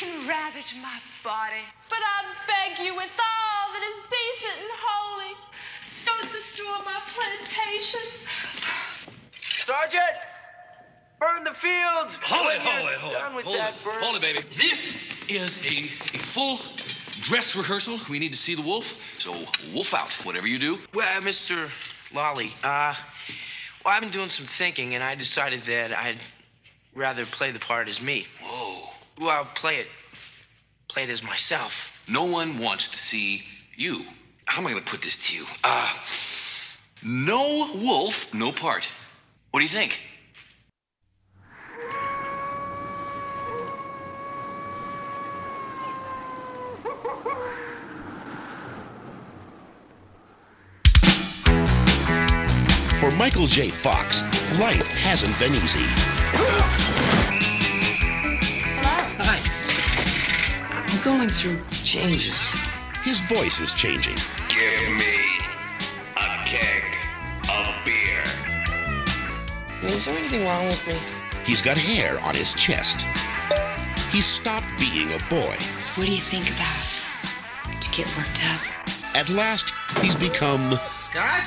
can ravage my body. But I beg you, with all that is decent and holy, don't destroy my plantation. Sergeant! Burn the fields! Hold When it, you're hold it, hold done it. with Hold that, it, burn hold it, baby. This is a, a full dress rehearsal. We need to see the wolf. So, wolf out, whatever you do. Well, Mr. Lolly, uh, well, I've been doing some thinking, and I decided that I'd rather play the part as me. Whoa. Well, I'll play it, play it as myself. No one wants to see you. How am I going to put this to you? Uh, no wolf, no part. What do you think? For Michael J. Fox, life hasn't been easy. I'm going through changes. His voice is changing. Give me a keg of beer. Is there anything wrong with me? He's got hair on his chest. He's stopped being a boy. What do you think about? Did you get worked up? At last, he's become Scott?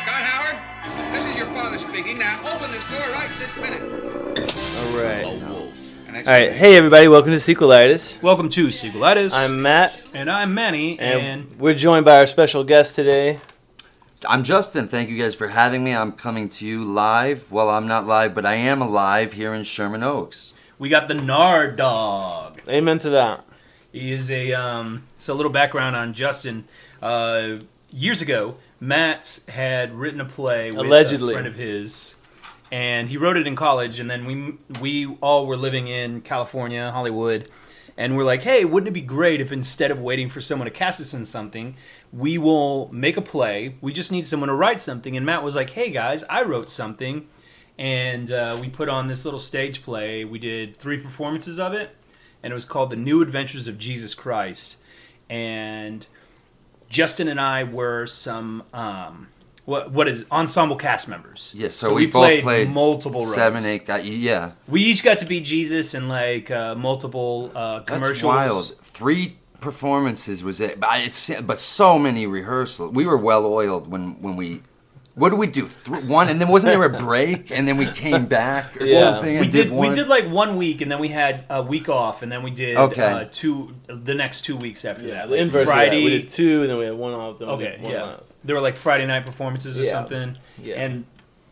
Scott Howard? This is your father speaking. Now open this door right this minute. All right. A wolf. And All right. Hey, everybody. Welcome to Sequelitis. Welcome to Sequelitis. I'm Matt, and I'm Manny, and, and, we're joined by our special guest today. I'm Justin. Thank you guys for having me. I'm coming to you live. Well, I'm not live, but I am alive here in Sherman Oaks. we got the Nard Dog. Amen to that. He is a um, so a little background on Justin. Uh, years ago, Matt had written a play with Allegedly. a friend of his, and he wrote it in college. And then we we all were living in California, Hollywood, and we're like, hey, wouldn't it be great if instead of waiting for someone to cast us in something, we will make a play. We just need someone to write something. And Matt was like, hey guys, I wrote something. And uh, we put on this little stage play. We did three performances of it, and it was called The New Adventures of Jesus Christ. And Justin and I were some um, what what is ensemble cast members. Yes, so, we, both played, played multiple roles. Seven, eight guys. Yeah, We each got to be Jesus in like uh, multiple uh, that's wild. Three performances was it? But, it's, but so many rehearsals. We were well oiled when when we. What did we do? Th- one, and then wasn't there a break, and then we came back or Yeah. something? We and did. one? We did like one week, and then we had a week off, and then we did Okay. uh, two the next two weeks after that. the Like inverse Friday. of that. We did two, and then we had one off. Then Okay, did one yeah. last. There were like Friday night performances or Yeah. something. Yeah. And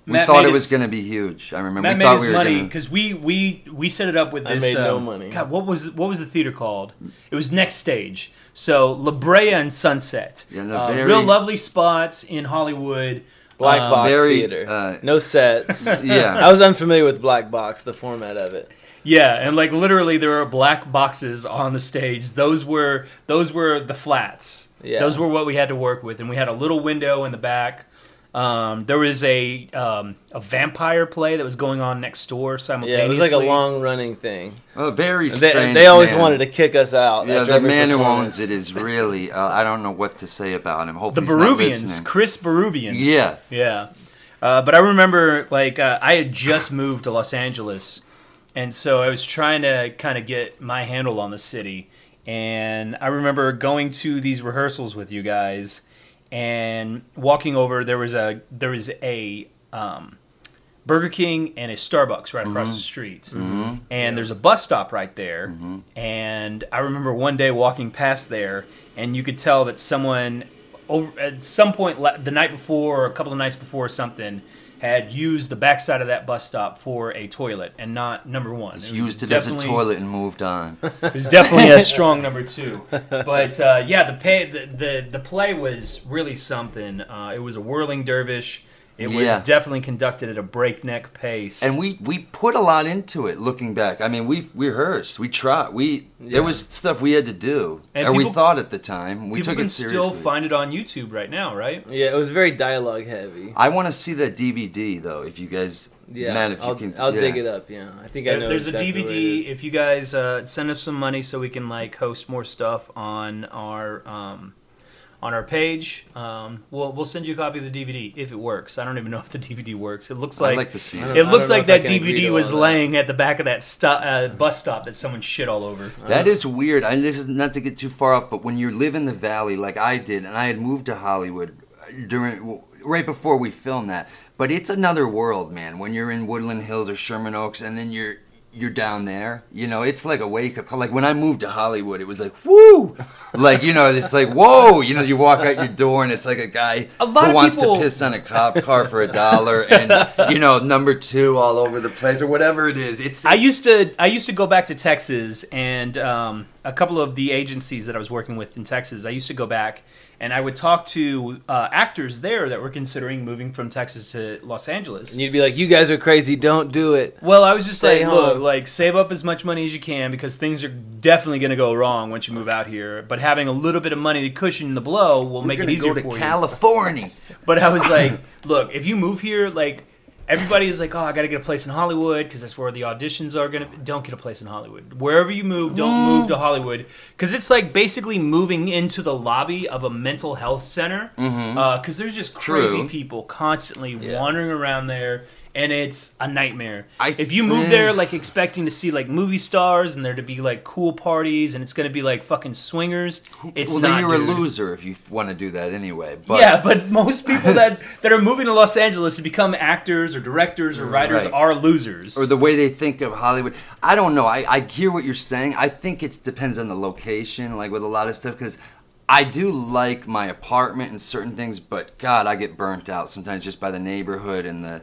We Matt thought it was going to be huge. I remember. Matt we made his we were money gonna- because we we we set it up with this. I this. made no um, money. God, what was what was the theater called? It was Next Stage. So La Brea and Sunset. Yeah, Uh, very- real lovely spots in Hollywood. Black Um, box very, theater. uh, no sets. Yeah. I was unfamiliar with black box, the format of it. Yeah, and like literally there are black boxes on the stage. Those were those were the flats. Yeah. Those were what we had to work with, and we had a little window in the back. Um, there was a um, a vampire play that was going on next door simultaneously. Yeah, simultaneously. it was like a long running thing. a very They, strange. they always man. wanted to kick us out. Yeah, the man who owns it is really. Uh, I don't know what to say about him. The Hopefully, he's not Barubians. Chris Barubian. Yeah, Yeah. Uh, but I remember, like, uh, I had just moved to Los Angeles. And so I was trying to kind of get my handle on the city. And I remember going to these rehearsals with you guys and walking over. There was a, there was a, um, Burger King and a Starbucks right across mm-hmm. the street. Mm-hmm. And there's a bus stop right there. Mm-hmm. And I remember one day walking past there, and you could tell that someone over at some point the night before or a couple of nights before or something had used the backside of that bus stop for a toilet and not number one. It used it as a toilet and moved on. It was definitely a strong number two. But uh, yeah, the, pay, the the the play was really something. Uh, it was a whirling dervish. It was Yeah. definitely conducted at a breakneck pace. and we we put a lot into it. Looking back, I mean, we we rehearsed, we tried, we there was stuff we had to do, And and we thought at the time we took it seriously. still find it on YouTube right now, right? Yeah, it was very dialogue heavy. I want to see that DVD though. If you guys, Yeah, Matt, if I'll, you can, I'll yeah. dig it up. Yeah, I think I know. There's exactly a DVD. is. If you guys uh, send us some money so we can like host more stuff on our um, on our page. Um, we'll we'll send you a copy of the DVD if it works. I don't even know if the DVD works. It looks I'd like, like to see it. It looks like that DVD was that. laying at the back of that sto- uh, bus stop that someone shit all over. That is weird. I this is not to get too far off, but when you live in the valley like I did, and I had moved to Hollywood during right before we filmed that, but it's another world, man. When you're in Woodland Hills or Sherman Oaks, and then you're you're down there, you know, it's like a wake up call. Like when I moved to Hollywood, it was like woo, like you know, it's like whoa, you know, you walk out your door and it's like a guy A who wants people- to piss on a cop car for a dollar, and you know, number two all over the place or whatever it is. It's, I used to I used to go back to Texas and um, a couple of the agencies that I was working with in Texas. I used to go back and I would talk to uh, actors there that were considering moving from Texas to Los Angeles. And you'd be like, "You guys are crazy. Don't do it." Well, I was just Stay like, look, like save up as much money as you can because things are definitely going to go wrong once you move out here. But having a little bit of money to cushion the blow will we're make it gonna easier go to for you. California. But I was like, look, if you move here, like everybody is like, oh, I got to get a place in Hollywood because that's where the auditions are gonna. Don't get a place in Hollywood. Wherever you move, don't Mm. move to Hollywood because it's like basically moving into the lobby of a mental health center because there's just crazy Mm-hmm. True. people constantly Yeah. wandering around there. And it's a nightmare. I if you move there like expecting to see like movie stars and there to be like cool parties and it's gonna be like fucking swingers, it's well, not. then you're dude. a loser if you want to do that anyway. But yeah, but most people that that are moving to Los Angeles to become actors or directors or writers Right. are losers. or the way they think of Hollywood. I don't know. I, I hear what you're saying. I think it depends on the location, like with a lot of stuff, because I do like my apartment and certain things, but God, I get burnt out sometimes just by the neighborhood and the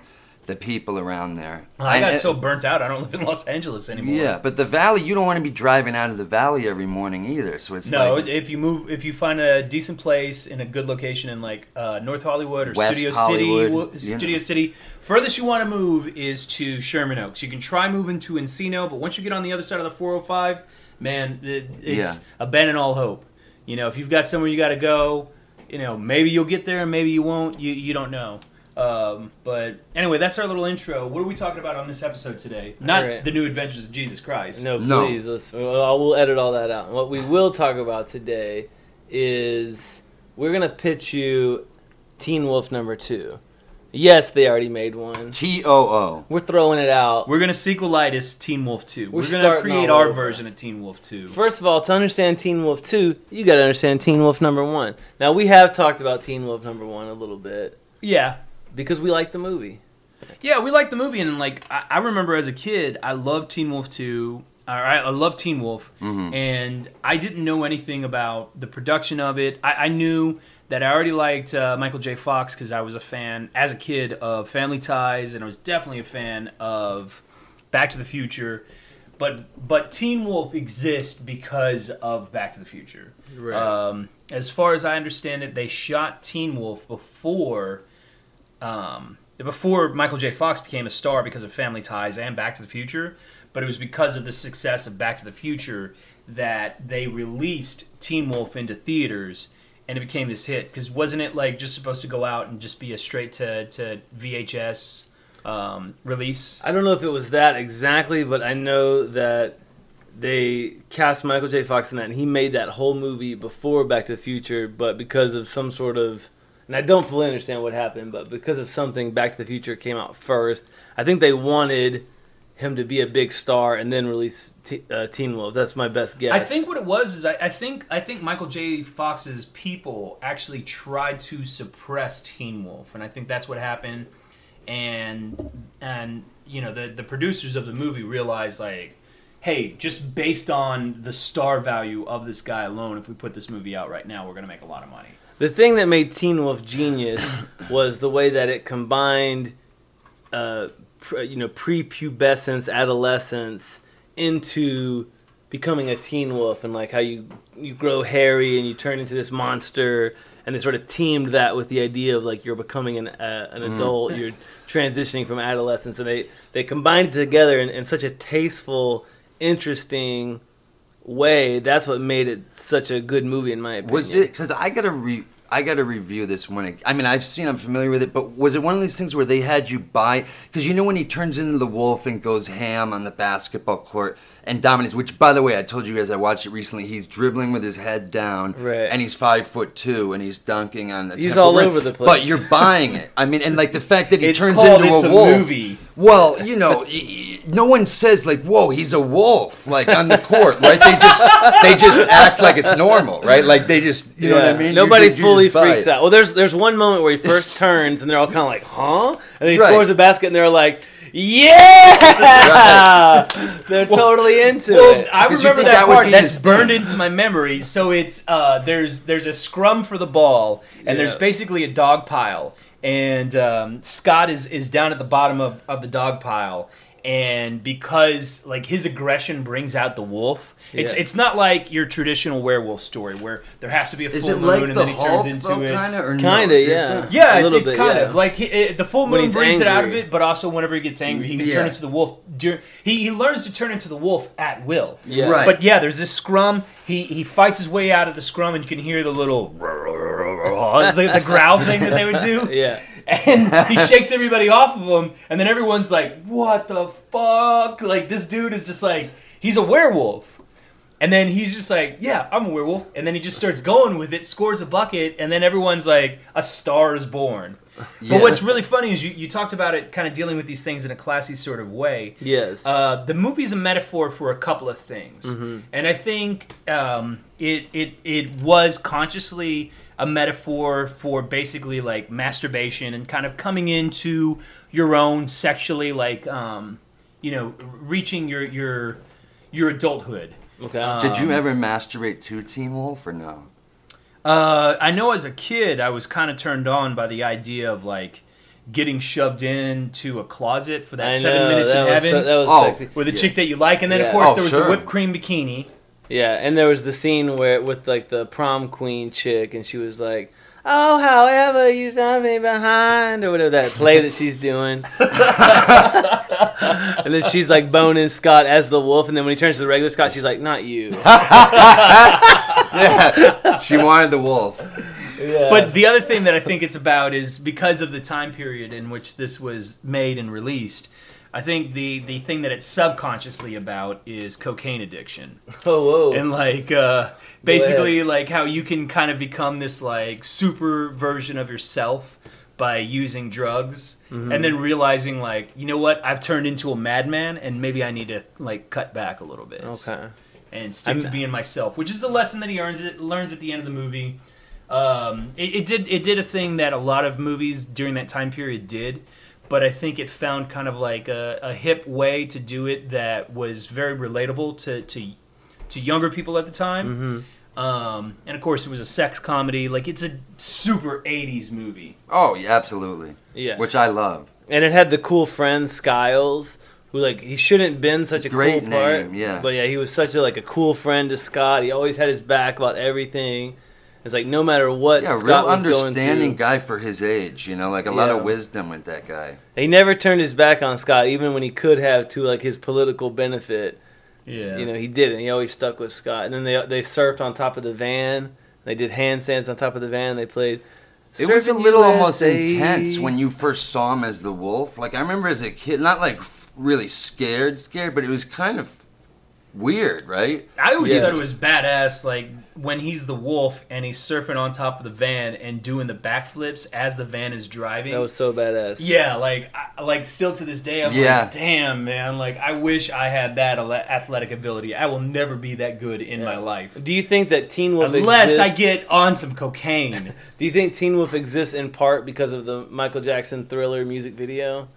the people around there. I got I- so burnt out. I don't live in Los Angeles anymore. yeah, but the valley, you don't want to be driving out of the valley every morning either. So it's No, like if you move, if you find a decent place in a good location in like uh, North Hollywood or West Studio Hollywood, City, yeah. Studio City, furthest you want to move is to Sherman Oaks. You can try moving to Encino, but once you get on the other side of the 405, man, it, it's Yeah. abandon all hope. You know, if you've got somewhere you got to go, you know, maybe you'll get there and maybe you won't. You you don't know. Um, but anyway, that's our little intro. What are we talking about on this episode today? Not Alright. the new adventures of Jesus Christ. No, No. please. Let's, well, we'll edit all that out. What we will talk about today is we're gonna pitch you Teen Wolf number two. Yes, they already made one. T O O. We're throwing it out. We're gonna sequelitis Teen Wolf 2. We're We're, gonna create our version of Teen Wolf 2. First of all, to understand Teen Wolf 2, you got to understand Teen Wolf number 1. Now, we have talked about Teen Wolf number 1 a little bit yeah. Because we like the movie. Yeah, we like the movie and like I, I remember as a kid, I loved Teen Wolf 2. All right, I love Teen Wolf, and I didn't know anything about the production of it. I, I knew that I already liked uh, Michael J. Fox because I was a fan as a kid of Family Ties, and I was definitely a fan of Back to the Future. But but Teen Wolf exists because of Back to the Future. Right. Um, as far as I understand it, they shot Teen Wolf before um, before Michael J. Fox became a star because of Family Ties and Back to the Future. But it was because of the success of Back to the Future that they released Teen Wolf into theaters and it became this hit. Because wasn't it like just supposed to go out and just be a straight to, to VHS um, release? I don't know if it was that exactly, but I know that they cast Michael J. Fox in that, and he made that whole movie before Back to the Future, but because of some sort of. And I don't fully understand what happened, but because of something, Back to the Future came out first. I think they wanted him to be a big star and then release T- uh, Teen Wolf. That's my best guess. I think what it was is I, I think I think Michael J. Fox's people actually tried to suppress Teen Wolf, and I think that's what happened. And and you know the the producers of the movie realized like, hey, just based on the star value of this guy alone, if we put this movie out right now, we're gonna make a lot of money. The thing that made Teen Wolf genius was the way that it combined, uh, pr- you know, prepubescence, adolescence into becoming a teen wolf, and like how you you grow hairy and you turn into this monster, and they sort of teamed that with the idea of like you're becoming an uh, an adult, you're transitioning from adolescence, and they they combined it together in, in such a tasteful, interesting way. That's what made it such a good movie, in my opinion. Was it because I gotta re I gotta review this one. I mean, I've seen, I'm familiar with it, but was it one of these things where they had you buy? Because you know when he turns into the wolf and goes ham on the basketball court, and dominates. Which, by the way, I told you guys I watched it recently. He's dribbling with his head down, Right. and he's five foot two, and he's dunking on the. He's all Rim. over the place. But you're buying it. I mean, and like the fact that he It's turns called into It's a a wolf. Movie. Well, you know, no one says like, "Whoa, he's a wolf!" Like on the court, right? They just they just act like it's normal, right? Like they just, you know what I mean? Nobody You you fully freaks out. Well, there's there's one moment where he first turns and they're all kind of like, "Huh?" And then he Right. scores a basket and they're like, "Yeah!" They're totally into Well, it. I remember that, that part. That's burned thing. into my memory. So it's uh, there's there's a scrum for the ball, and there's basically a dog pile, and um, Scott is is down at the bottom of, of the dog pile. And because like his aggression brings out the wolf, it's Yeah. it's not like your traditional werewolf story where there has to be a full moon like and the then he Hulk, turns into though, it. kind of, no, yeah. Yeah, it's, it's bit, kind yeah. of like he, it, the full moon he's brings it out of it, but also whenever he gets angry, he can Yeah. turn into the wolf. dur- He he learns to turn into the wolf at will. Yeah. Right. But yeah, there's this scrum. He he fights his way out of the scrum, and you can hear the little the, the growl thing that they would do. yeah. And he shakes everybody off of him, and then everyone's like, "What the fuck?" Like this dude is just like he's a werewolf. And then he's just like, "Yeah, I'm a werewolf." And then he just starts going with it, scores a bucket, and then everyone's like, "A star is born." Yeah. But what's really funny is you, you talked about it kind of dealing with these things in a classy sort of way. Yes. Uh, the movie's a metaphor for a couple of things, and I think um, it it it was consciously a metaphor for basically like masturbation and kind of coming into your own sexually, like um, you know, reaching your your your adulthood. Okay. Did Um, you ever masturbate to Teen Wolf or no? Uh, I know as a kid, I was kind of turned on by the idea of like getting shoved into a closet for that I seven know, minutes that in was heaven. so- that was Oh. sexy. with the Yeah. chick that you like, and then Yeah. of course Oh, there was sure. the whipped cream bikini. Yeah, and there was the scene where with like the prom queen chick, and she was like, "Oh, however you saw me behind," or whatever that play that she's doing. and then she's like boning Scott as the wolf, and then when he turns to the regular Scott, she's like, "Not you." yeah, she wanted the wolf. Yeah. But the other thing that I think it's about is because of the time period in which this was made and released. I think the the thing that it's subconsciously about is cocaine addiction. oh, whoa. and like uh, basically like how you can kind of become this like super version of yourself by using drugs Mm-hmm. and then realizing like you know what i've turned into a madman and maybe i need to like cut back a little bit okay. and stick I'm- to being myself which is the lesson that he earns it learns at the end of the movie um, it, it did it did a thing that a lot of movies during that time period did but I think it found kind of like a, a hip way to do it that was very relatable to to, to younger people at the time. Um, and of course, it was a sex comedy. Like it's a super '80s movie. Oh, yeah, absolutely. Yeah. Which I love. and it had the cool friend Stiles, who like he shouldn't been such a Great cool part. yeah. But yeah, he was such a like a cool friend to Scott. He always had his back about everything. It's like no matter what Yeah, Scott real was going understanding through, guy for his age. You know, like a lot of wisdom with that guy. he never turned his back on Scott, even when he could have to like his political benefit. Yeah. You know, he didn't. He always stuck with Scott. And then they they surfed on top of the van. They did handstands on top of the van. They played. It was a Surfing little almost intense when you first saw him as the wolf. Like I remember as a kid, not like really scared, scared, but it was kind of weird, right? I always Yeah. thought it was badass, like when he's the wolf and he's surfing on top of the van and doing the backflips as the van is driving. That was so badass. Yeah, like I, like still to this day, I'm Yeah. like, damn man, like I wish I had that ale- athletic ability. I will never be that good in my life Do you think that Teen Wolf unless I get on some cocaine. Do you think Teen Wolf exists in part because of the Michael Jackson Thriller music video?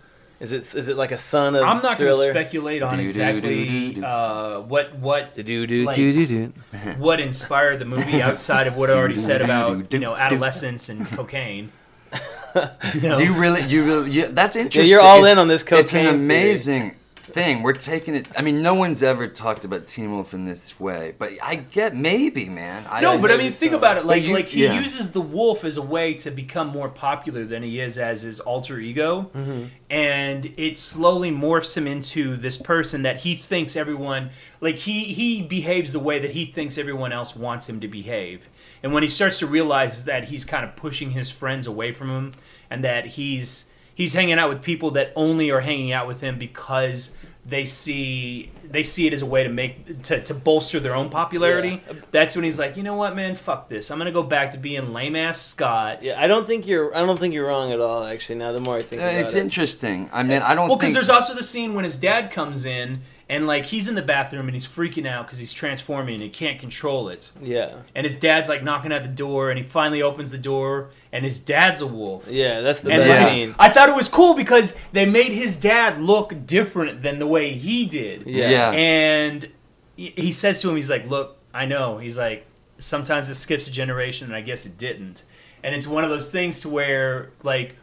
Is it is it like a son of I'm not going to speculate on exactly uh, what what do do like- do do do. what inspired the movie outside of what I already said about you know adolescence and cocaine. You know? Do you really? You really? You, that's interesting. you're all It's- in on this cocaine. It's cocaine an theory. Amazing thing. We're taking it. I mean, no one's ever talked about Teen Wolf in this way, but I get maybe, man. I, No, but I maybe mean, think so. about it. Like, you- like he yeah. uses the wolf as a way to become more popular than he is as his alter ego, mm-hmm. and it slowly morphs him into this person that he thinks everyone like. He he behaves the way that he thinks everyone else wants him to behave, and when he starts to realize that he's kind of pushing his friends away from him, and that he's he's hanging out with people that only are hanging out with him because they see they see it as a way to make to, to bolster their own popularity. That's when he's like, you know what, man, fuck this. I'm gonna go back to being lame ass Scott. Yeah, I don't think you're. I don't think you're wrong at all. Actually, now the more I think Uh, about it's it, interesting. I mean, I don't Well, because think there's also the scene when his dad comes in and like he's in the bathroom and he's freaking out because he's transforming and he can't control it. yeah, And his dad's like knocking at the door and he finally opens the door and his dad's a wolf. yeah, that's the And best like, scene. I thought it was cool because they made his dad look different than the way he did. Yeah. Yeah. And he he says to him, he's like, "Look, I know." He's like, "Sometimes it skips a generation, and I guess it didn't." And it's one of those things to where, like,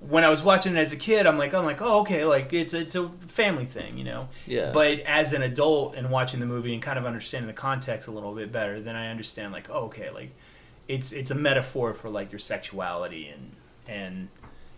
when I was watching it as a kid, I'm like, I'm like, oh, okay, like it's it's a family thing, you know. Yeah. But as an adult and watching the movie and kind of understanding the context a little bit better, then I understand, like, oh, okay, like it's it's a metaphor for like your sexuality and and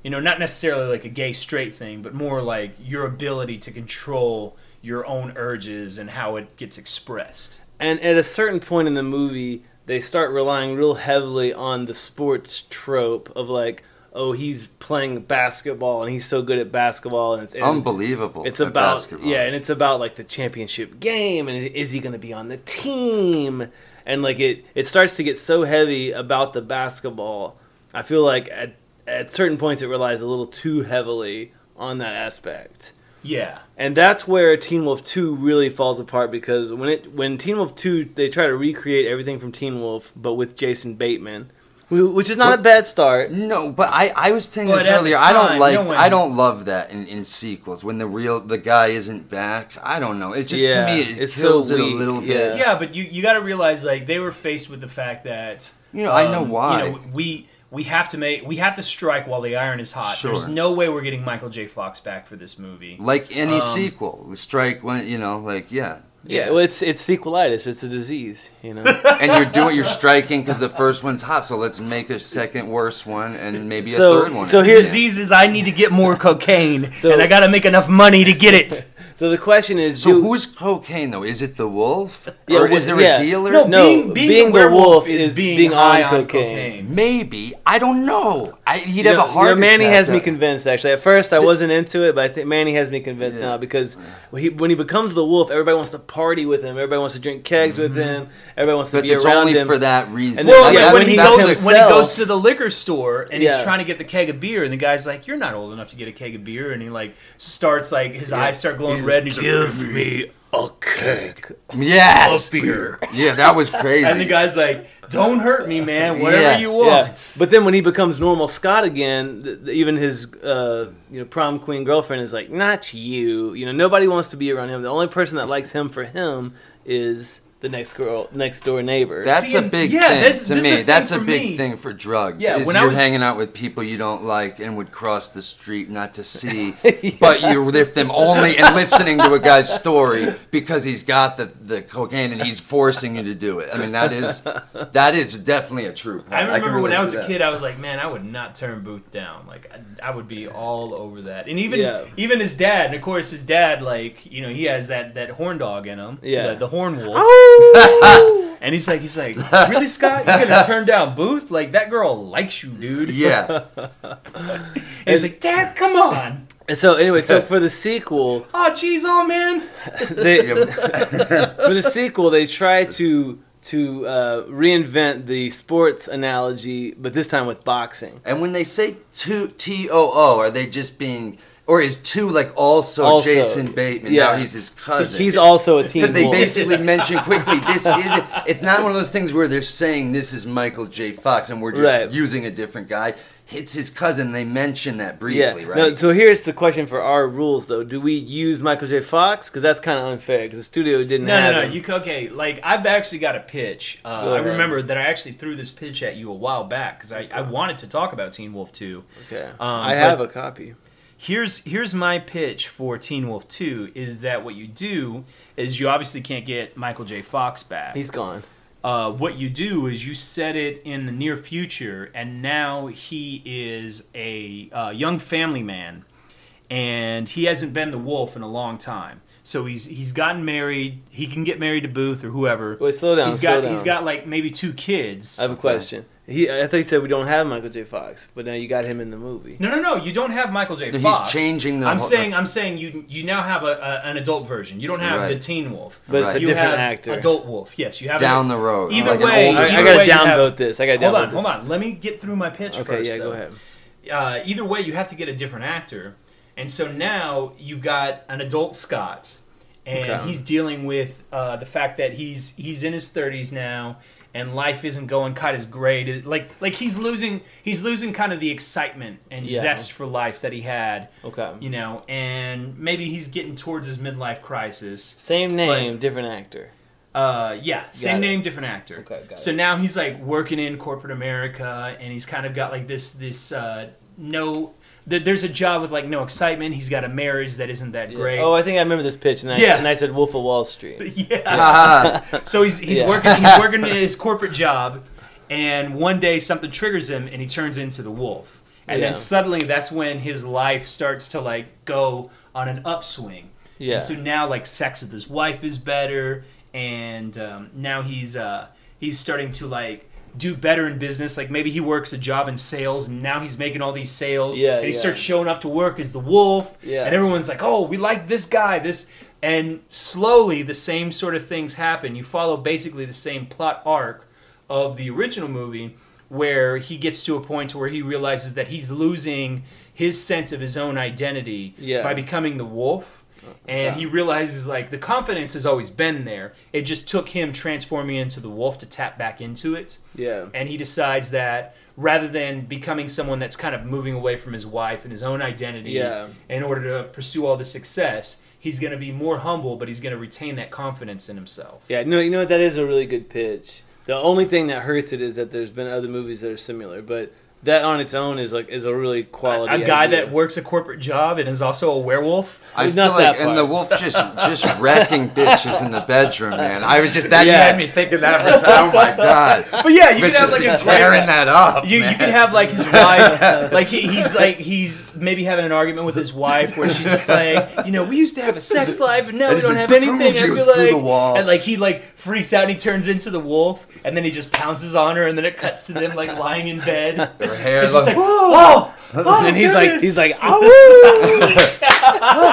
you know not necessarily like a gay straight thing, but more like your ability to control your own urges and how it gets expressed. And at a certain point in the movie, they start relying real heavily on the sports trope of like, oh, he's playing basketball and he's so good at basketball, and it's and unbelievable. It's about basketball. yeah, and it's about like the championship game, and is he going to be on the team? And like it, it starts to get so heavy about the basketball. I feel like at at certain points it relies a little too heavily on that aspect. Yeah. And that's where Teen Wolf 2 really falls apart because when it when Teen Wolf 2 they try to recreate everything from Teen Wolf but with Jason Bateman, which is not a bad start. No, but I, I was saying But this at the earlier. I don't like no I don't love that in, in sequels when the real the guy isn't back. I don't know. It just Yeah, to me it it's kills so it a little yeah. bit. Yeah, but you you got to realize like they were faced with the fact that You know, I know um, why. You know, we we have to make we have to strike while the iron is hot. Sure. There's no way we're getting Michael J. Fox back for this movie. Like any Um, sequel, strike when you know, like yeah. Yeah, well, it's it's sequelitis. It's a disease, you know. and you're doing you're striking because the first one's hot, so let's make a second worse one and maybe So- a third one. so here's- Diseases. I need to get more cocaine, So- and I got to make enough money to get it. So the question is, so do, who's cocaine though? Is it the wolf, Yeah, or is there yeah. a dealer? No, No, being, being, being the werewolf wolf is, is being, being high on on cocaine. cocaine. Maybe I don't know. I, he'd you have know, a heart you know, Manny has me convinced. Actually, at first I wasn't into it, but I think Manny has me convinced Yeah. now because when he when he becomes the wolf, everybody wants to party with him. Everybody wants to drink kegs with mm-hmm. him. Everybody wants to be around him. But be it's around only him. for that reason. And Well, then- yeah, when he goes when he goes to the liquor store and Yeah. he's trying to get the keg of beer, and the guy's like, "You're not old enough to get a keg of beer," and he like starts like his eyes start glowing red, and he's like, Give me a keg. yes, beer. yeah, that was crazy. and the guy's like, "Don't hurt me, man. Whatever Yeah, you Yeah, want." but then when he becomes normal Scott again, th- th- even his uh, you know prom queen girlfriend is like, not you. You know, nobody wants to be around him. The only person that likes him for him is the next girl, next door neighbor. That's See, a big yeah, thing this- to this is the me. thing That's a big me. thing for drugs. Yeah, is when I you're was- hanging out with people you don't like and would cross the street not to see, but you're with them only and listening to a guy's story because he's got the, the cocaine and he's forcing you to do it. I mean, that is that is definitely a true. Point. I remember can when I was a kid, I was like, man, I would not turn Boof down. Like, I, I would be all over that. And even Yeah. even his dad, and of course, his dad, like, you know, he has that that horn dog in him. Yeah. the, the horn wolf. Oh, and he's like, he's like, really, Scott? You're gonna turn down Boof? Like that girl likes you, dude. Yeah, And he's like, Dad, come on. and so anyway, so for the sequel, Oh, jeez, oh man. they, for the sequel, they try to to uh, reinvent the sports analogy, but this time with boxing. and when they say two T O O, are they just being? Or is two like also, Also, Jason Bateman? yeah. Now he's his cousin. He's also a team Because they basically mention quickly this isn't. It's not one of those things where they're saying this is Michael J. Fox and we're just Right. using a different guy. It's his cousin. They mention that yeah. briefly, right? No, so here's the question for our rules, though: Do we use Michael J. Fox? Because that's kind of unfair. Because the studio didn't No, have no, no. him. You okay? Like I've actually got a pitch. Uh, Go I remember that I actually threw this pitch at you a while back because I, I wanted to talk about Teen Wolf Two. okay. Um, I but- have a copy. Here's here's my pitch for Teen Wolf 2 is that what you do is you obviously can't get Michael J. Fox back. He's gone. uh, what you do is you set it in the near future, and now he is a uh, young family man, and he hasn't been the wolf in a long time. So he's he's gotten married. He can get married to Boof or whoever. Wait, slow down. He's slow got down. he's got like maybe two kids. I have a question. He, I thought you said we don't have Michael J. Fox, but now you got him in the movie. No, no, no. You don't have Michael J. Fox. He's Fox. changing the I'm whole- saying, I'm saying you you now have a, a an adult version. You don't have Right. the Teen Wolf. But it's a you different have actor. Adult Wolf. Yes, you have Down it- the road, Either like an way, older I, either I gotta way you have- downvote this. I gotta Hold downvote on, this. hold on. Let me get through my pitch Okay, first. yeah, go though. ahead. Uh, either way, you have to get a different actor, and so now you've got an adult Scott, and Okay. he's dealing with uh, the fact that he's he's in his thirties now, and life isn't going quite as great. Like like he's losing he's losing kind of the excitement and Yeah. zest for life that he had. Okay. You know, and maybe he's getting towards his midlife crisis. Same name, different actor. Uh, yeah, same it. name, different actor. Okay, got so it. now he's like working in corporate America, and he's kind of got like this this uh, no. Th- there's a job with like no excitement. He's got a marriage that isn't that great. Oh, I think I remember this pitch, and I, Yeah. and I said Wolf of Wall Street. yeah. so he's he's Yeah. working he's working his corporate job, and one day something triggers him, and he turns into the wolf. And Yeah. then suddenly, that's when his life starts to like go on an upswing. Yeah. And so now, like, sex with his wife is better, and um, now he's uh, he's starting to like do better in business. Like maybe he works a job in sales, and now he's making all these sales. Yeah, and he yeah. starts showing up to work as the wolf. Yeah. And everyone's like, "Oh, we like this guy." This and slowly the same sort of things happen. You follow basically the same plot arc of the original movie, where he gets to a point where he realizes that he's losing his sense of his own identity Yeah. by becoming the wolf. And he realizes like the confidence has always been there. It just took him transforming into the wolf to tap back into it. Yeah. And he decides that rather than becoming someone that's kind of moving away from his wife and his own identity Yeah. in order to pursue all the success, he's going to be more humble, but he's going to retain that confidence in himself. Yeah, no, you know what? That is a really good pitch. The only thing that hurts it is that there's been other movies that are similar, but that on its own is like is a really quality. A guy idea. that works a corporate job and is also a werewolf. I He's feel not like, that and the wolf just just wrecking bitches in the bedroom, man. I was just that Yeah. made me thinking of that. For, a second. oh my god! But yeah, you could have like a tearing that up. You, you man. could have like his wife, like he, he's like he's maybe having an argument with his wife where she's just like, you know, we used to have a sex life and now And we don't have anything. boom, I feel goes through like, the wall. and like he like freaks out and he turns into the wolf and then he just pounces on her and then it cuts to them like lying in bed. Her hair It's just like, like, oh, oh, and he's like he's like "Ow!"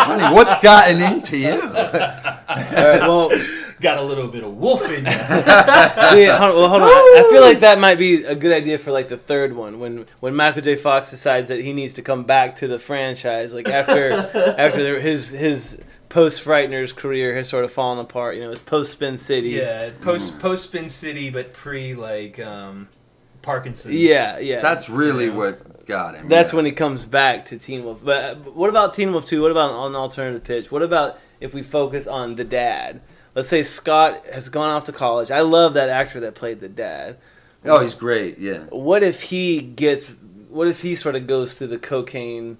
honey, what's gotten into you? All right, well, got a little bit of wolf in you. see, hold, well, hold on. I I feel like that might be a good idea for like the third one when when Michael J. Fox decides that he needs to come back to the franchise, like after after his his post Frighteners career has sort of fallen apart. You know, his post Spin City. Yeah, post post Spin City, but pre like um, Parkinson's. yeah, yeah. That's really what got him. That's yeah. when he comes back to Teen Wolf. But uh, what about Teen Wolf 2? What about an alternative pitch? What about if we focus on the dad? Let's say Scott has gone off to college. I love that actor that played the dad. Oh, he's great. Yeah. What if he gets what if he sort of goes through the cocaine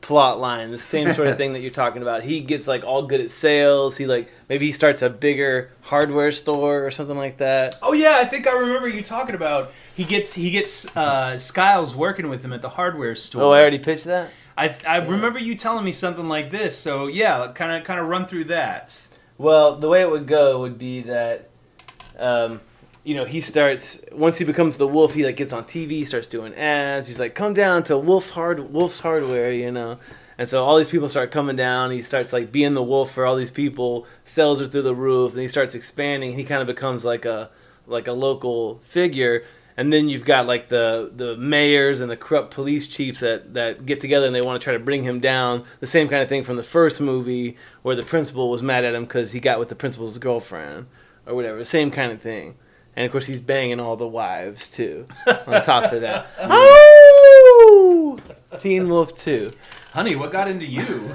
plot line, the same sort of thing that you're talking about. He gets like all good at sales. He like maybe he starts a bigger hardware store or something like that. Oh yeah, I think I remember you talking about he gets he gets uh, Stiles working with him at the hardware store. Oh, I already pitched that. I I remember you telling me something like this. So yeah, kind of kind of run through that. Well, the way it would go would be that, um, you know, he starts once he becomes the wolf. He like gets on TV, starts doing ads. He's like, "Come down to Wolf Hard Wolf's Hardware," you know. And so all these people start coming down. He starts like being the wolf for all these people. Sales are through the roof, and he starts expanding. He kind of becomes like a like a local figure. And then you've got like the the mayors and the corrupt police chiefs that that get together and they want to try to bring him down. The same kind of thing from the first movie where the principal was mad at him because he got with the principal's girlfriend or whatever. Same kind of thing. And of course he's banging all the wives too. on top of that, oh, Teen Wolf Two. Honey, what got into you?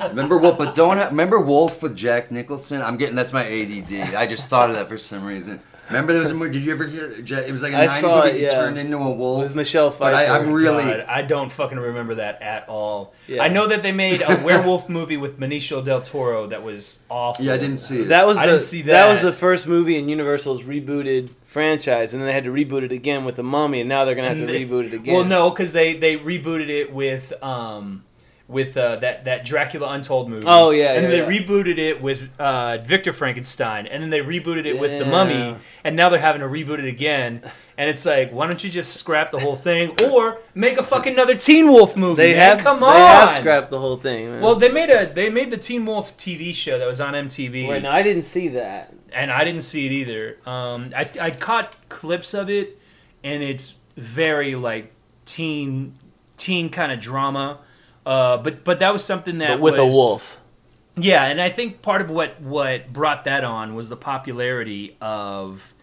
Remember what? But don't have, remember Wolf with Jack Nicholson. I'm getting that's my ADD. I just thought of that for some reason. Remember there was a movie. Did you ever hear? It was like a I 90s saw movie. it, He yeah. turned into a wolf. With Michelle But I, I'm really. God, I don't fucking remember that at all. Yeah. I know that they made a werewolf movie with Benicio del Toro that was awful. Yeah, I didn't see it. That was I the didn't see that. That was the first movie in Universal's rebooted franchise, and then they had to reboot it again with the Mummy, and now they're gonna have to they- reboot it again. Well, no, because they they rebooted it with um with uh, that that Dracula Untold movie. Oh, yeah, and yeah, then yeah. they rebooted it with uh, Victor Frankenstein, and then they rebooted it with The Mummy, and now they're having to reboot it again. And it's like, why don't you just scrap the whole thing, or make a fucking another Teen Wolf movie? They man? have come on. They have scrapped the whole thing. Man. Well, they made a they made the Teen Wolf TV show that was on MTV. Wait, no, I didn't see that. and I didn't see it either. Um, I, I caught clips of it, and it's very like teen teen kind of drama. Uh, but but that was something that But with a wolf. Yeah, and I think part of what what brought that on was the popularity of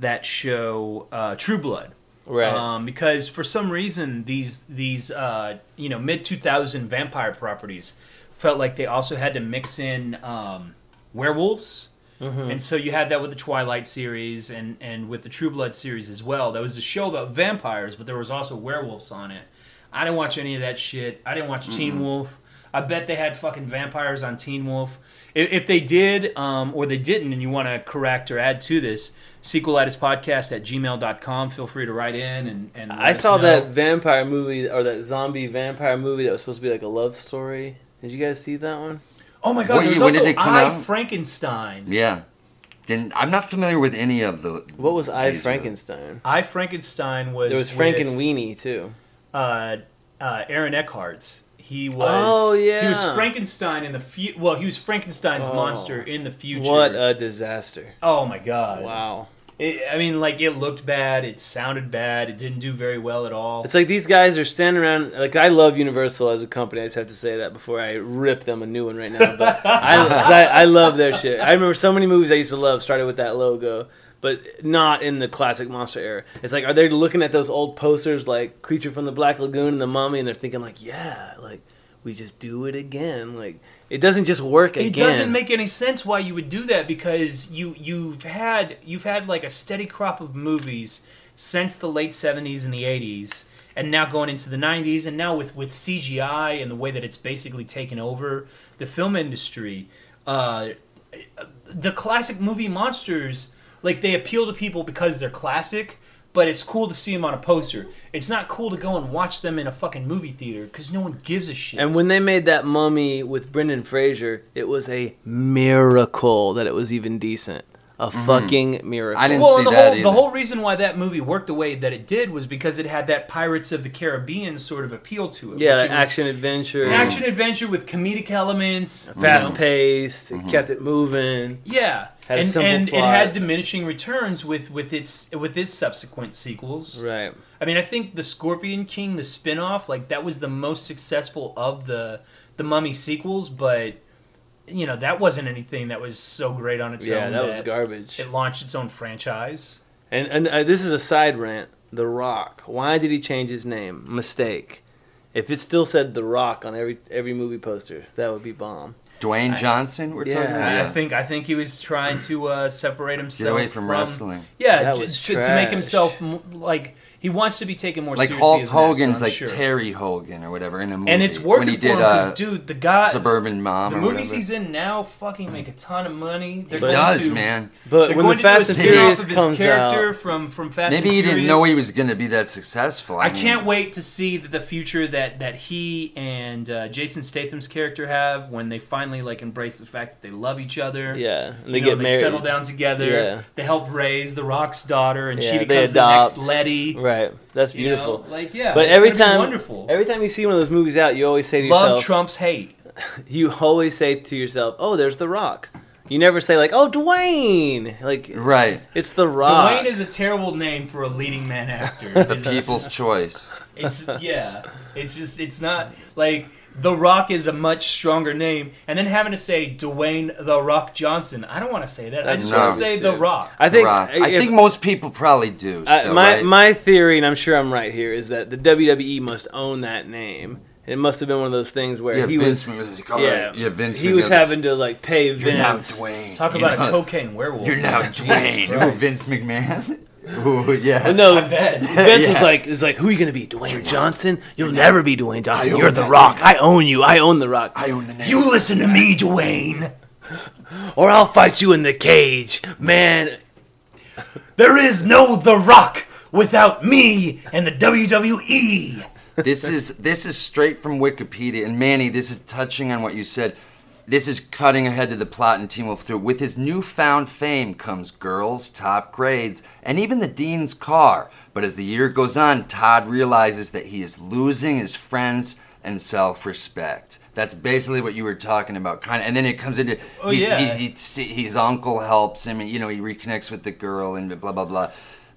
that show, uh, True Blood. Right. Um, because for some reason these these uh, you know mid two thousand vampire properties felt like they also had to mix in um, werewolves. Mhm. And so you had that with the Twilight series and, and with the True Blood series as well. That was a show about vampires, but there was also werewolves on it. I didn't watch any of that shit. I didn't watch Teen Mm-mm. Wolf. I bet they had fucking vampires on Teen Wolf. If, if they did, um, or they didn't, and you want to correct or add to this, sequelitis at gmail.com. Feel free to write in and, and I saw know. that vampire movie or that zombie vampire movie that was supposed to be like a love story. Did you guys see that one? Oh my god, What was when also did it come I, out? Frankenstein. Yeah. Didn't, I'm not familiar with any of the. What was I these, Frankenstein? I Frankenstein was There was Frank with, and Weenie too. Uh, uh, Aaron Eckhart's. He was. Oh, He was Frankenstein in the fu- Well, he was Frankenstein's Oh. monster in the future. What a disaster! Oh my god! Wow. It, I mean, like it looked bad. It sounded bad. It didn't do very well at all. It's like these guys are standing around. Like I love Universal as a company. I just have to say that before I rip them a new one right now. But I, I, I love their shit. I remember so many movies I used to love started with that logo, but not in the classic monster era. It's like are they looking at those old posters like Creature from the Black Lagoon and the Mummy, and they're thinking like, yeah, like we just do it again. Like it doesn't just work again. It doesn't make any sense why you would do that because you you've had you've had like a steady crop of movies since the late 70s and the 80s and now going into the 90s and now with with CGI and the way that it's basically taken over the film industry uh the classic movie monsters like they appeal to people because they're classic but it's cool to see them on a poster. It's not cool to go and watch them in a fucking movie theater because no one gives a shit. And when they made that mummy with Brendan Fraser, it was a miracle that it was even decent. A mm-hmm. fucking miracle. I didn't well, see the whole, The whole reason why that movie worked the way that it did was because it had that Pirates of the Caribbean sort of appeal to it. Yeah, it action adventure. an action adventure with comedic elements, mm-hmm. fast know. paced. It mm-hmm. kept it moving. Yeah, Had a and, simple and it had diminishing returns with with its with its subsequent sequels. Right. I mean, I think the Scorpion King, the spin-off, like that was the most successful of the the Mummy sequels, but you know that wasn't anything that was so great on its Yeah, own. Yeah, that was garbage. It launched its own franchise. And and uh, this is a side rant. The Rock. Why did he change his name? Mistake. If it still said The Rock on every every movie poster, that would be bomb. Dwayne I- Johnson. We're talking about. I think I think he was trying to uh, separate himself away from wrestling. Yeah, That j- was to, to make himself like he wants to be taken more seriously. like seriously. Hulk as an actor, Hogan's like sure. Terry Hogan or whatever in a movie. and it's working when he for did him because, uh, dude, the guy, Suburban Mom. the or movies whatever. he's in now fucking make a ton of money. They're He going does, to- man. But they're when the going to do a Fast and spin-off Furious of comes character out- from from Fast Maybe and he didn't know he was going to be that successful. I, I mean, can't wait to see the, the future that that he and uh, Jason Statham's character have when they finally like embrace the fact that they love each other. Yeah, and You they know, get they married. settle down together. Yeah. They help raise the Rock's daughter, and she Yeah, they becomes the next Letty. Right. That's You know, beautiful. like, yeah, But every time, wonderful. every time you see one of those movies out, you always say to Love yourself, "Love trumps hate. You always say to yourself, "Oh, there's The Rock." You never say like, "Oh, Dwayne." Like, Right. It's The Rock. Dwayne is a terrible name for a leading man actor. The people's just- choice. It's yeah. It's just it's not like The Rock is a much stronger name, and then having to say Dwayne The Rock Johnson. I don't want to say that. I just want to say The Rock. I think. Rock. I if- think most people probably do. Uh, Still, my right? my theory, and I'm sure I'm right here, is that the WWE must own that name. It must have been one of those things where Yeah, he Vince was, was like, yeah, right." Yeah, Vince He was McMahon's having to like pay Vince. You're now Vince. Dwayne. Talk You're about a cocaine werewolf. You're now Dwayne. Who, Christ. Vince McMahon? Ooh, yeah. Well, no, I bet. Vince was Yeah. like, "Is like, who are you gonna be, Dwayne Johnson? You'll never be Dwayne Johnson. You're the that Rock. I own you. I own the Rock. I own the name. You listen to me, Dwayne, or I'll fight you in the cage, man." There is no The Rock without me and the WWE. this is this is straight from Wikipedia. And Manny, this is touching on what you said. This is cutting ahead to the plot in Teen Wolf 2. With his newfound fame comes girls, top grades, and even the dean's car. But as the year goes on, Todd realizes that he is losing his friends and self-respect. That's basically what you were talking about, kind of. And then it comes into Oh, yeah. he- he- his uncle helps him, and you know he reconnects with the girl and blah blah blah.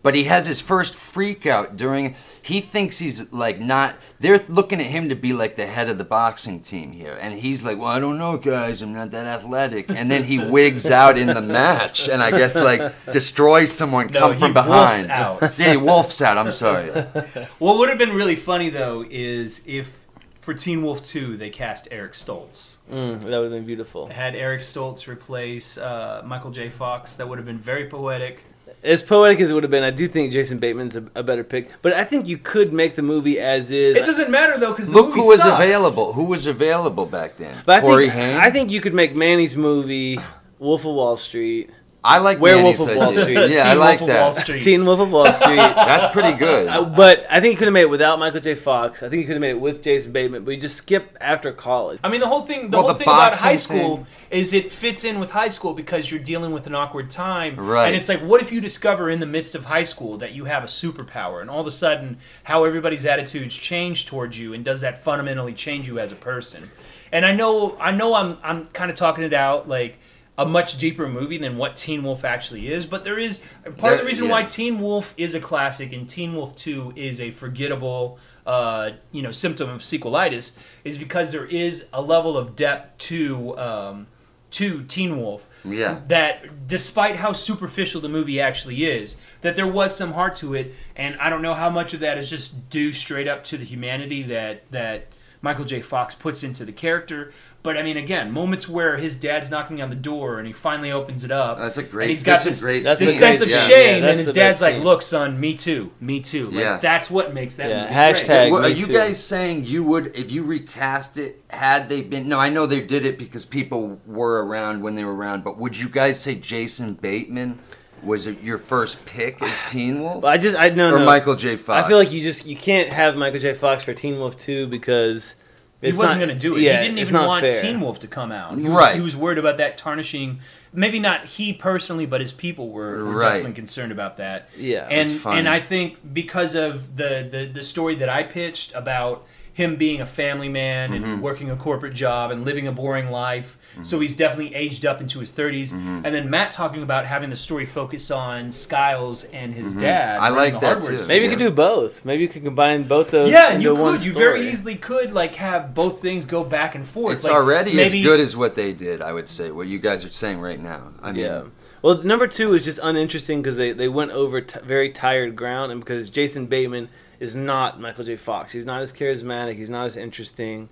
But he has his first freak out during. He thinks he's like not. They're looking at him to be like the head of the boxing team here, and he's like, "Well, I don't know, guys. I'm not that athletic." And then he wigs out in the match, and I guess like destroys someone No, come he from wolfs behind. out. yeah, he wolfs out. I'm sorry. What would have been really funny though is if for Teen Wolf 2 they cast Eric Stoltz. Mm, that would have been beautiful. Had Eric Stoltz replace uh, Michael J. Fox, that would have been very poetic. As poetic as it would have been, I do think Jason Bateman's a, a better pick. But I think you could make the movie as is. It doesn't matter though because Look movie who was sucks. available. Who was available back then? But I Corey think, Haim. I think you could make Manny's movie Wolf of Wall Street. I like Werewolf Manny's of Wall idea. Street. Yeah, I Teen like Wolf of Wall that. Street. Teen Wolf of Wall Street. That's pretty good. Uh, but I think you could have made it without Michael J. Fox. I think you could have made it with Jason Bateman, but you just skip after college. I mean, the whole thing. The Well, whole the thing about boxing high school thing- is it fits in with high school because you're dealing with an awkward time, Right. And it's like, what if you discover in the midst of high school that you have a superpower, and all of a sudden, how everybody's attitudes change towards you, and does that fundamentally change you as a person? And I know, I know, I'm, I'm kind of talking it out like a much deeper movie than what Teen Wolf actually is, but there is part of the reason yeah. why Teen Wolf is a classic and Teen Wolf 2 is a forgettable uh, you know symptom of sequelitis is because there is a level of depth to um, to Teen Wolf Yeah. that despite how superficial the movie actually is that there was some heart to it and I don't know how much of that is just due straight up to the humanity that that Michael J. Fox puts into the character. But I mean, again, moments where his dad's knocking on the door and he finally opens it up. That's a great- And he's got that's this, great That's this a sense great of scene. shame, Yeah, and his dad's like, scene. "Look, son, me too, me too." Like, Yeah. that's what makes that Yeah, movie hashtag- great. Well, are you too. guys saying you would, if you recast it, had they been? No, I know they did it because people were around when they were around. But would you guys say Jason Bateman was it your first pick as Teen Wolf, I just I no or no. Michael J. Fox? I feel like you just you can't have Michael J. Fox for Teen Wolf two because He wasn't not- going to do it. Yeah, he didn't even want fair. Teen Wolf to come out. He was, Right. He was worried about that tarnishing. Maybe not he personally, but his people were, were Right. definitely concerned about that. Yeah, and that's funny. and I think because of the, the the story that I pitched about him being a family man Mm-hmm. and working a corporate job and living a boring life, so he's definitely aged up into his 30s. Mm-hmm. And then Matt talking about having the story focus on Stiles and his dad. Mm-hmm. I like the that too. store. Maybe you could do both. Maybe you could combine both those. Yeah, and into you one could. You very easily could like have both things go back and forth. it's Like, already maybe, as good as what they did. I would say what you guys are saying right now. I mean, Yeah. Well, number two is just uninteresting because they, they went over t- very tired ground, and because Jason Bateman is not Michael J. Fox. He's not as charismatic. He's not as interesting.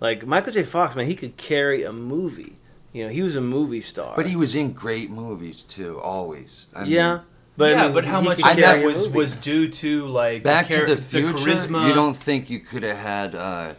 Like Michael J. Fox, man, he could carry a movie. You know, he was a movie star. but he was in great movies too. Always. I mean, yeah, but yeah, I mean, but how he much could of that was was due to like Back the, char- to the Future. The charisma? you don't think you could have had uh,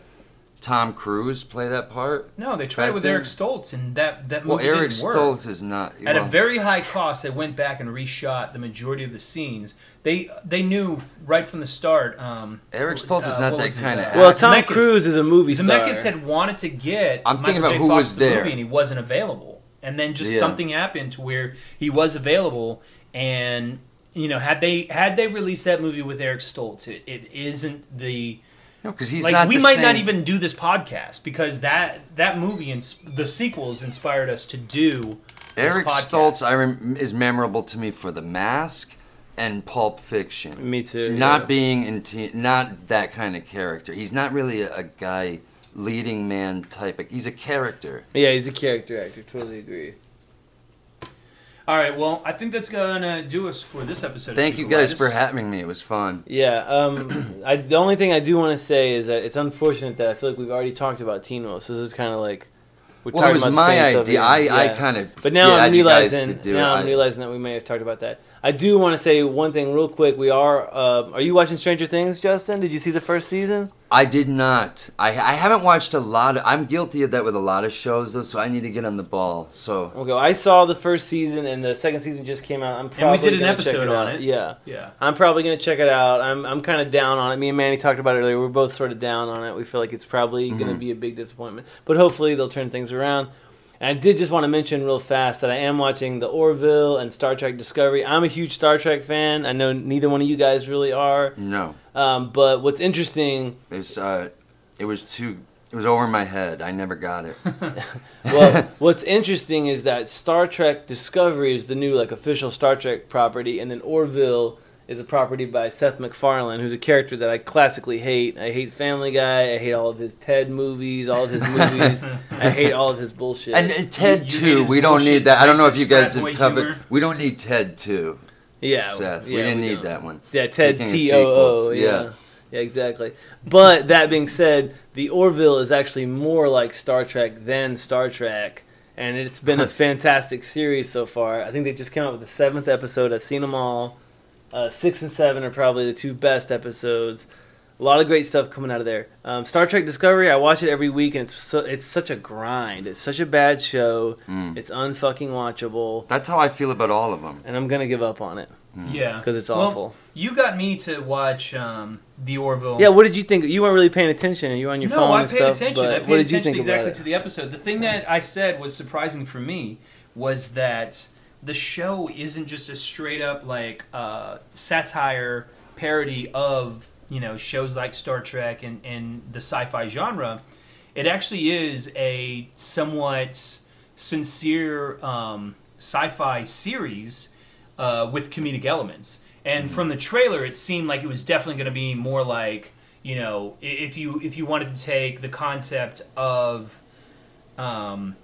Tom Cruise play that part? No, they tried it with then? Eric Stoltz, and that that Well, movie Eric didn't work. Well, Eric Stoltz is not. At a very high cost, they went back and reshot the majority of the scenes. They they knew right from the start. Um, Eric Stoltz is uh, not that kinda uh, actor. Well, Tom Zemeckis. Cruise is a movie star. Zemeckis had wanted to get. I'm thinking Michael about J. who Fox was the there. movie and he wasn't available. And then just Yeah. something happened to where he was available, and you know, had they had they released that movie with Eric Stoltz, it, it isn't the No, because he's like not. we the might not even do this podcast because that that movie and the sequels inspired us to do Eric podcast. Stoltz, I rem- is memorable to me for The Mask and Pulp Fiction. Me too. Not yeah. being in, te- not that kind of character. He's not really a, a guy leading man type. Of, he's a character. Yeah, he's a character actor. Totally agree. All right, well, I think that's gonna do us for this episode. of Thank you guys for having me. It was fun. Yeah. Um, I, the only thing I do want to say is that it's unfortunate that I feel like we've already talked about Teen Wolf. So this is kind of like we're Well, it was about my idea. again. I, I kind of. But now I'm realizing now it. I'm realizing that we may have talked about that. I do want to say one thing real quick. We are. Uh, are you watching Stranger Things, Justin? Did you see the first season? I did not. I I haven't watched a lot. Of, I'm guilty of that with a lot of shows though, so I need to get on the ball. So Okay, I saw the first season and the second season just came out. I'm probably and we did an gonna check episode on out. it. Yeah, Yeah. I'm probably gonna check it out. I'm I'm kind of down on it. Me and Manny talked about it earlier. We're both sort of down on it. We feel like it's probably gonna be a big disappointment, but hopefully they'll turn things around. And I did just want to mention real fast that I am watching the Orville and Star Trek Discovery. I'm a huge Star Trek fan. I know neither one of you guys really are. no, Um, but what's interesting is uh, it was too. It was over my head. I never got it. well, what's interesting is that Star Trek Discovery is the new like official Star Trek property, and then Orville is a property by Seth MacFarlane, who's a character that I classically hate. I hate Family Guy. I hate all of his Ted movies, all of his movies. I hate all of his bullshit. And, uh, and Ted you too. need We don't need that. I don't know if you guys have covered. humor. We don't need Ted too, yeah, Seth. we didn't need don't. that one. Yeah, Ted Speaking T O O. Yeah. yeah. yeah, exactly. But that being said, the Orville is actually more like Star Trek than Star Trek, and it's been a fantastic series so far. I think they just came out with the seventh episode. I've seen them all. Uh, six and seven are probably the two best episodes. A lot of great stuff coming out of there. Um, Star Trek Discovery, I watch it every week, and it's so, it's such a grind. It's such a bad show. Mm. It's unfucking watchable, That's how I feel about all of them. and I'm gonna give up on it Yeah. because it's Well, awful. You got me to watch um, the Orville. Yeah, what did you think? You weren't really paying attention. You were on your no, phone I and paid stuff. attention. But I paid what did attention exactly to the episode. The thing that I said was surprising for me was that the show isn't just a straight up like uh, satire parody of you know shows like Star Trek and, and the sci-fi genre. It actually is a somewhat sincere um, sci-fi series uh, with comedic elements. And from the trailer, it seemed like it was definitely going to be more like you know if you if you wanted to take the concept of um,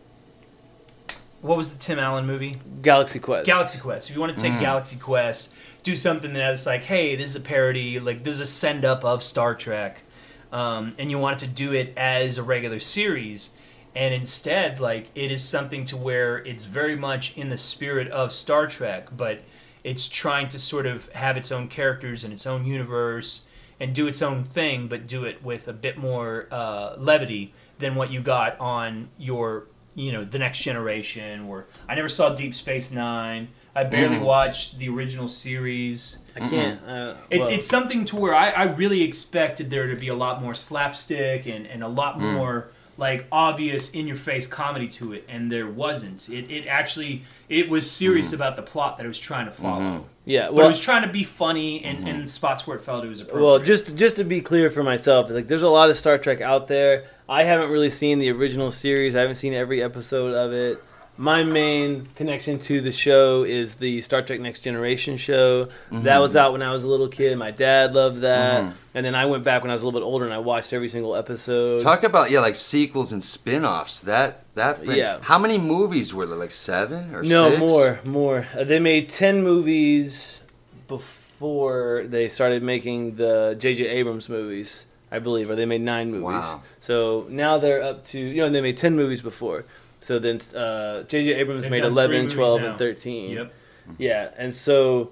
what was the Tim Allen movie? Galaxy Quest. Galaxy Quest. If you want to take Galaxy Quest, do something that's like, hey, this is a parody, like this is a send up of Star Trek, um, and you want to do it as a regular series, and instead, like it is something to where it's very much in the spirit of Star Trek, but it's trying to sort of have its own characters and its own universe and do its own thing, but do it with a bit more uh, levity than what you got on your, you know, the next generation. Or I never saw Deep Space Nine. I barely watched the original series. I can't. Uh, It, well, It's something to where I, I really expected there to be a lot more slapstick and, and a lot more like obvious in your face comedy to it, and there wasn't. It, it actually it was serious mm-hmm. about the plot that it was trying to follow. Mm-hmm. yeah. But Well, it was trying to be funny and, and mm-hmm. spots where it felt it was appropriate. well, just just to be clear for myself, like there's a lot of Star Trek out there. I haven't really seen the original series. I haven't seen every episode of it. My main connection to the show is the Star Trek Next Generation show. That was out when I was a little kid. My dad loved that, and then I went back when I was a little bit older and I watched every single episode. Talk about yeah, like sequels and spin-offs. That that Yeah. How many movies were there? Like seven or No, six? more, more. Uh, they made ten movies before they started making the J.J. Abrams movies, I believe, or they made nine movies. Wow. So now they're up to you know they made ten movies before. So then uh, J.J. Abrams They've made done 11, 12, now. and thirteen. Yep. Yeah, and so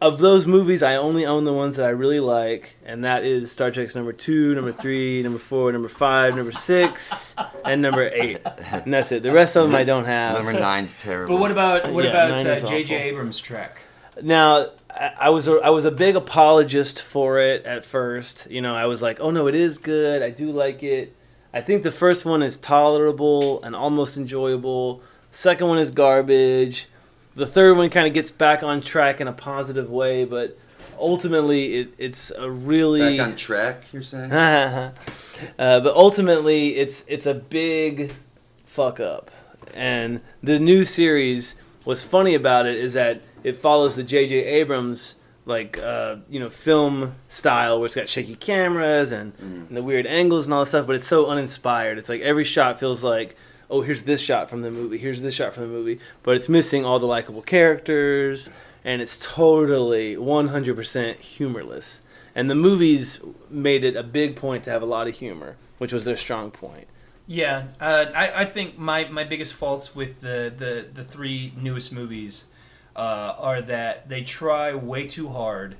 of those movies, I only own the ones that I really like, and that is Star Trek's number two, number three, number four, number five, number six, and number eight. And that's it. The rest of them I don't have. Number nine's terrible. But what about what Yeah, about uh, J.J. Abrams' Trek? Now, I I was a, I was a big apologist for it at first. You know, I was like, "Oh no, it is good. I do like it." I think the first one is tolerable and almost enjoyable. Second one is garbage. The third one kind of gets back on track in a positive way, but ultimately, it, it's a really Back on track, you're saying? uh, but ultimately, it's it's a big fuck up. And the new series, what's funny about it is that it follows the J.J. Abrams like uh, you know film style, where it's got shaky cameras and, and the weird angles and all that stuff. But it's so uninspired. It's like every shot feels like. Oh, here's this shot from the movie. Here's this shot from the movie, but it's missing all the likable characters, and it's totally 100% humorless. And the movies made it a big point to have a lot of humor, which was their strong point. Yeah, uh, I, I think my, my biggest faults with the, the, the three newest movies uh, are that they try way too hard.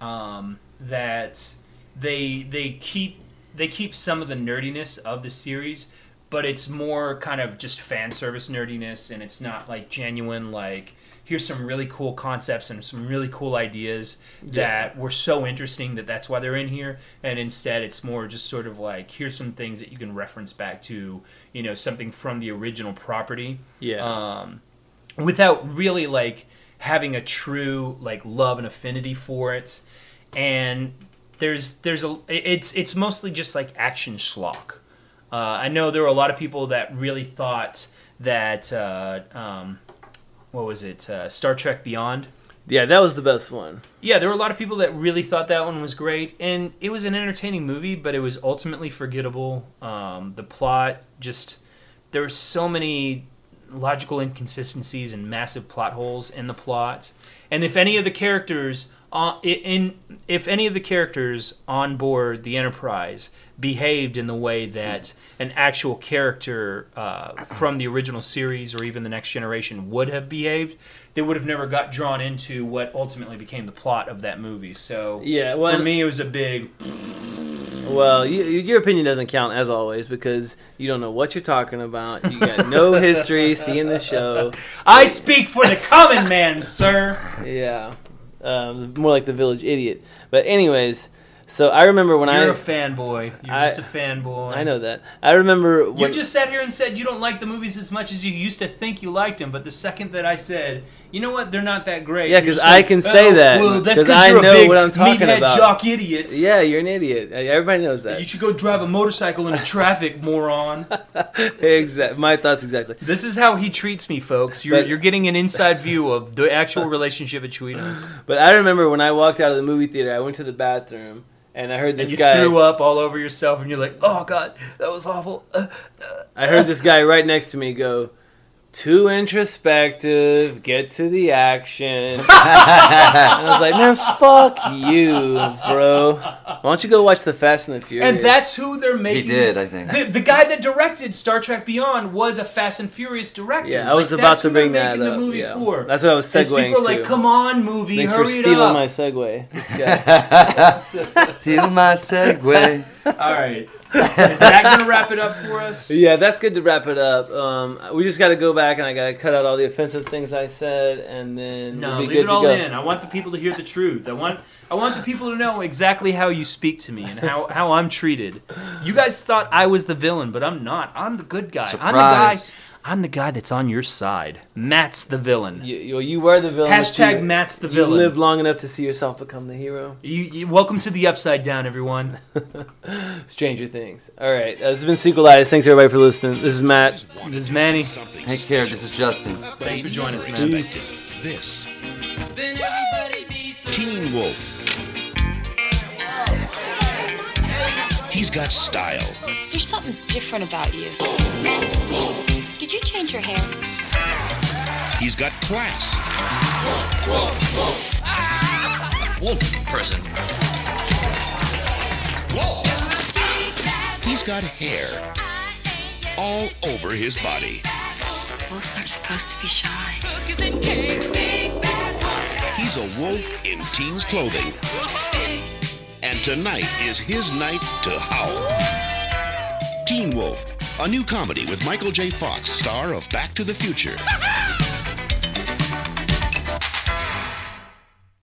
Um, that they they keep they keep some of the nerdiness of the series, but it's more kind of just fan service nerdiness, and it's not like genuine like here's some really cool concepts and some really cool ideas that were so interesting that that's why they're in here and instead it's more just sort of like here's some things that you can reference back to you know something from the original property Yeah. um, without really like having a true like love and affinity for it and there's there's a it's it's mostly just like action schlock uh, i know there were a lot of people that really thought that uh, um, what was it uh, star trek beyond Yeah, that was the best one. yeah, there were a lot of people that really thought that one was great, and it was an entertaining movie, but it was ultimately forgettable. Um, the plot just there were so many logical inconsistencies and massive plot holes in the plot, and if any of the characters uh, in if any of the characters on board the Enterprise behaved in the way that an actual character uh, from the original series or even the Next Generation would have behaved, they would have never got drawn into what ultimately became the plot of that movie. So Yeah, well, for me, it was a big. Well, you, your opinion doesn't count as always because you don't know what you're talking about. You got no history seeing the show. I speak for the common man, sir. Yeah, um, more like the village idiot. But anyways, so I remember when I You're I a fanboy. You're I- just a fanboy. I know that. I remember when You just sat here and said you don't like the movies as much as you used to think you liked them, but the second that I said, you know what, they're not that great. Yeah, you're 'cause just I can say "Oh, that, Well, that's 'cause because I know a what I'm talking about. meathead about." jock idiot. yeah, you're an idiot. Everybody knows that. You should go drive a motorcycle into traffic, moron. exactly. My thoughts exactly. This is how he treats me, folks. You're, But- you're getting an inside view of the actual relationship between us. But I remember when I walked out of the movie theater, I went to the bathroom and I heard And this you guy. threw up all over yourself, and you're like, "Oh God, that was awful." Uh, I heard this guy right next to me go, "Too introspective. Get to the action." and I was like, "Man, fuck you, bro. Why don't you go watch the Fast and the Furious?" And that's who they're making. He did, I think. The, the guy that directed Star Trek Beyond was a Fast and Furious director. Yeah, I was Like, about to bring that up, the movie yeah. for. That's what I was Because segueing people are like, to. "Come on, movie, Thanks hurry for stealing up." my segue. This guy. Steal my segue. All right, is that gonna wrap it up for us? yeah, that's good to wrap it up. Um, we just got to go back and I got to cut out all the offensive things I said, and then No, we'll be leave good it all go. in. I want the people to hear the truth. I want I want the people to know exactly how you speak to me and how, how I'm treated. You guys thought I was the villain, but I'm not. I'm the good guy. I'm the guy. Surprise. I'm the guy that's on your side. Matt's the villain. You, you, you were the villain. Hashtag you, Matt's the villain. you villain. lived long enough to see yourself become the hero. You, you, welcome to the upside down, everyone. Stranger Things. All right, uh, this has been Sequelitis. Thanks everybody for listening. This is Matt. This is Manny. Take care. This is Justin. Thanks for joining us, man. Expected. This. Teen Wolf. He's got style. There's something different about you. Did you change your hair? He's got class. Wolf person. He's got hair all over his body. Wolves aren't supposed to be shy. He's a wolf in teen's clothing. And tonight is his night to howl. Teen Wolf, a new comedy with Michael J. Fox, star of Back to the Future.